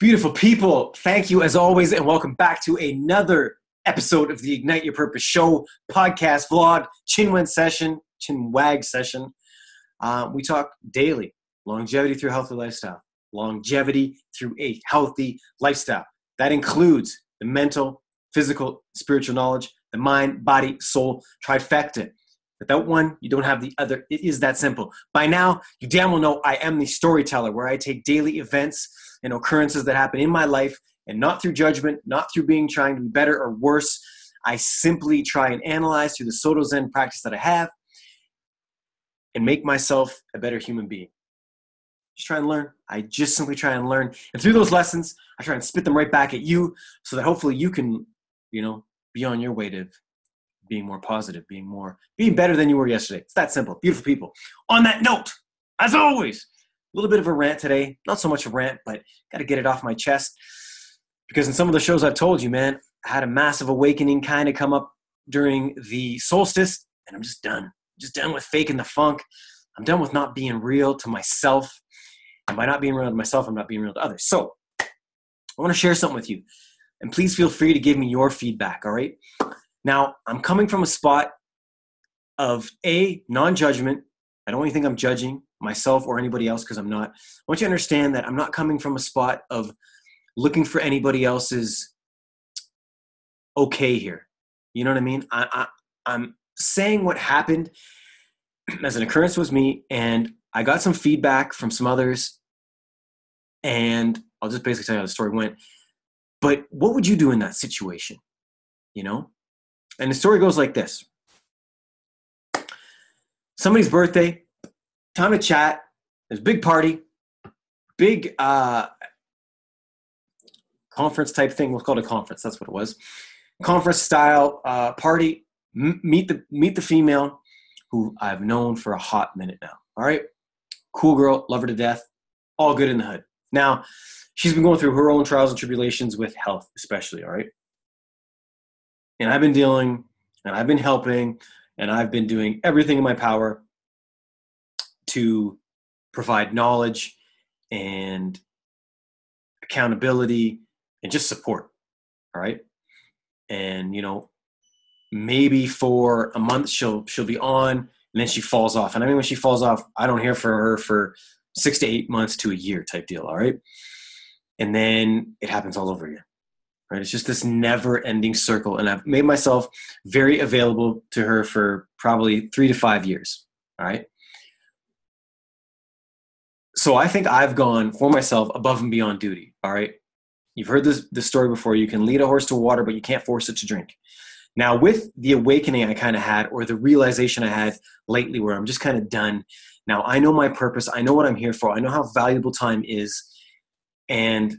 Beautiful people, thank you as always, and welcome back to another episode of the Ignite Your Purpose Show podcast vlog, Chinwen session, Chinwag session. Uh, we talk daily longevity through healthy lifestyle, longevity through a healthy lifestyle. That includes the mental, physical, spiritual knowledge, the mind, body, soul trifecta. Without one, you don't have the other. It is that simple. By now, you damn well know I am the storyteller where I take daily events and occurrences that happen in my life and not through judgment, not through being trying to be better or worse. I simply try and analyze through the Soto Zen practice that I have and make myself a better human being. Just try and learn. I just simply try and learn. And through those lessons, I try and spit them right back at you so that hopefully you can, you know, be on your way to being more positive, being more, being better than you were yesterday. It's that simple. Beautiful people. On that note, as always, little bit of a rant today. Not so much a rant, but got to get it off my chest. Because in some of the shows I've told you, man, I had a massive awakening kind of come up during the solstice, and I'm just done. just done with faking the funk. I'm done with not being real to myself. And by not being real to myself, I'm not being real to others. So I want to share something with you. And please feel free to give me your feedback, all right? Now, I'm coming from a spot of A, non judgment. I don't even think I'm judging myself or anybody else because I'm not. I want you to understand that I'm not coming from a spot of looking for anybody else's okay here. You know what I mean? I, I, I'm saying what happened as an occurrence was me, and I got some feedback from some others, and I'll just basically tell you how the story went. But what would you do in that situation? You know? And the story goes like this somebody's birthday, time to chat, there's big party, big uh, conference type thing. We'll call it a conference. That's what it was. Conference style uh, party. M- meet the meet the female who I've known for a hot minute now. All right, cool girl, love her to death, all good in the hood. Now, she's been going through her own trials and tribulations with health, especially. All right, and I've been dealing and I've been helping and I've been doing everything in my power to provide knowledge and accountability and just support. All right. And, you know, maybe for a month she'll she'll be on and then she falls off. And I mean when she falls off, I don't hear from her for six to eight months to a year type deal. All right. And then it happens all over again right? It's just this never ending circle. And I've made myself very available to her for probably three to five years. All right. So I think I've gone for myself above and beyond duty. All right. You've heard this, this story before. You can lead a horse to water, but you can't force it to drink. Now, with the awakening I kind of had, or the realization I had lately, where I'm just kind of done. Now, I know my purpose. I know what I'm here for. I know how valuable time is. And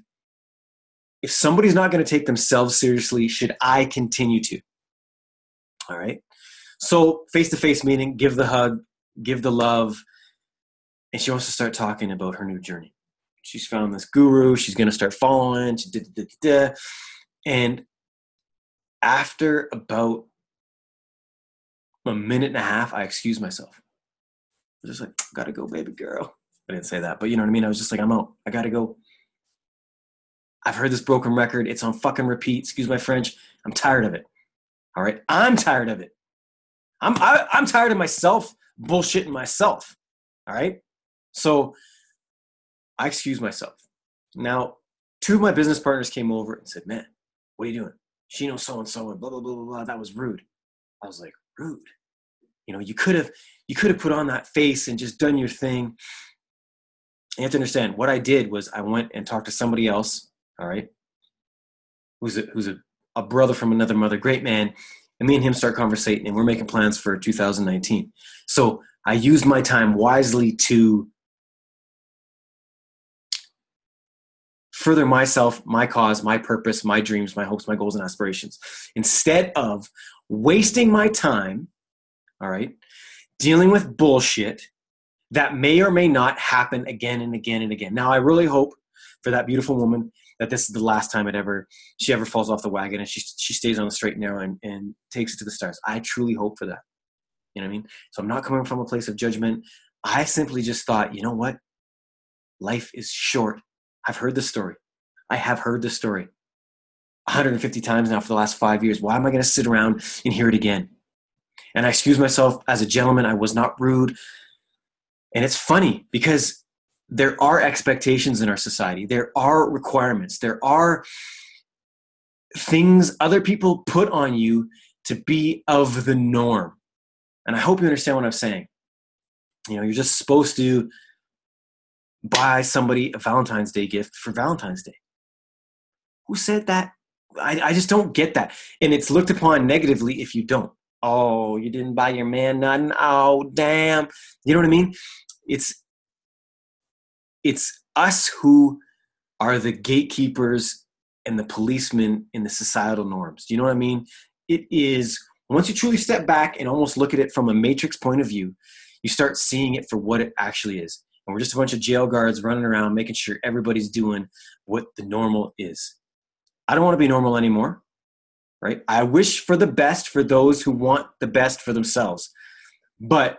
if somebody's not going to take themselves seriously, should I continue to? All right. So face to face meeting, give the hug, give the love, and she wants to start talking about her new journey. She's found this guru. She's going to start following. She did, did, did, and after about a minute and a half, I excused myself. I was just like, gotta go, baby girl. I didn't say that, but you know what I mean? I was just like, I'm out. I gotta go. I've heard this broken record. It's on fucking repeat. Excuse my French. I'm tired of it. All right. I'm tired of it. I'm I, am i am tired of myself bullshitting myself. All right. So I excuse myself. Now, two of my business partners came over and said, "Man, what are you doing? She knows so and so and blah blah blah blah blah." That was rude. I was like, rude. You know, you could have you could have put on that face and just done your thing. You have to understand what I did was I went and talked to somebody else all right, who's a, who's a, a brother from another mother, great man. And me and him start conversating, and we're making plans for 2019. So I used my time wisely to further myself, my cause, my purpose, my dreams, my hopes, my goals, and aspirations. Instead of wasting my time, all right, dealing with bullshit that may or may not happen again and again and again. Now, I really hope for that beautiful woman that this is the last time it ever she ever falls off the wagon and she she stays on the straight and narrow and, and takes it to the stars. I truly hope for that. You know what I mean? So I'm not coming from a place of judgment. I simply just thought, you know what? Life is short. I've heard the story. I have heard this story 150 times now for the last five years. Why am I going to sit around and hear it again? And I excuse myself as a gentleman. I was not rude. And it's funny because there are expectations in our society, there are requirements, there are things other people put on you to be of the norm. And I hope you understand what I'm saying. You know, you're just supposed to buy somebody a Valentine's Day gift for Valentine's Day. Who said that? I, I just don't get that. And it's looked upon negatively if you don't. Oh, you didn't buy your man nothing. Oh, damn. You know what I mean? It's it's us who are the gatekeepers and the policemen in the societal norms. Do you know what I mean? It is once you truly step back and almost look at it from a matrix point of view, you start seeing it for what it actually is. And we're just a bunch of jail guards running around making sure everybody's doing what the normal is. I don't want to be normal anymore, right? I wish for the best for those who want the best for themselves. But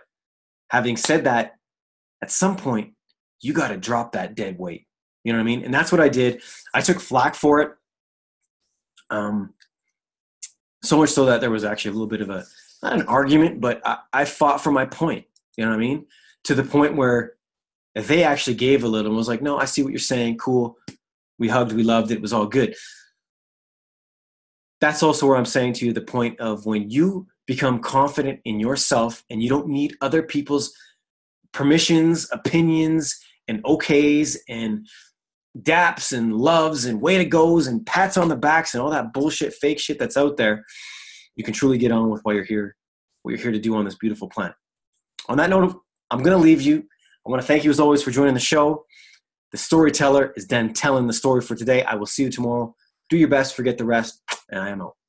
having said that, at some point, you got to drop that dead weight. You know what I mean? And that's what I did. I took flack for it. Um, so much so that there was actually a little bit of a, not an argument, but I, I fought for my point. You know what I mean? To the point where they actually gave a little and was like, no, I see what you're saying. Cool. We hugged, we loved it. It was all good that's also where I'm saying to you the point of when you become confident in yourself and you don't need other people's permissions, opinions, and okays and daps and loves and way to goes and pats on the backs and all that bullshit, fake shit that's out there, you can truly get on with what you're here, what you're here to do on this beautiful planet. On that note, I'm going to leave you. I want to thank you as always for joining the show. The storyteller is then telling the story for today. I will see you tomorrow. Do your best, forget the rest, and I am out.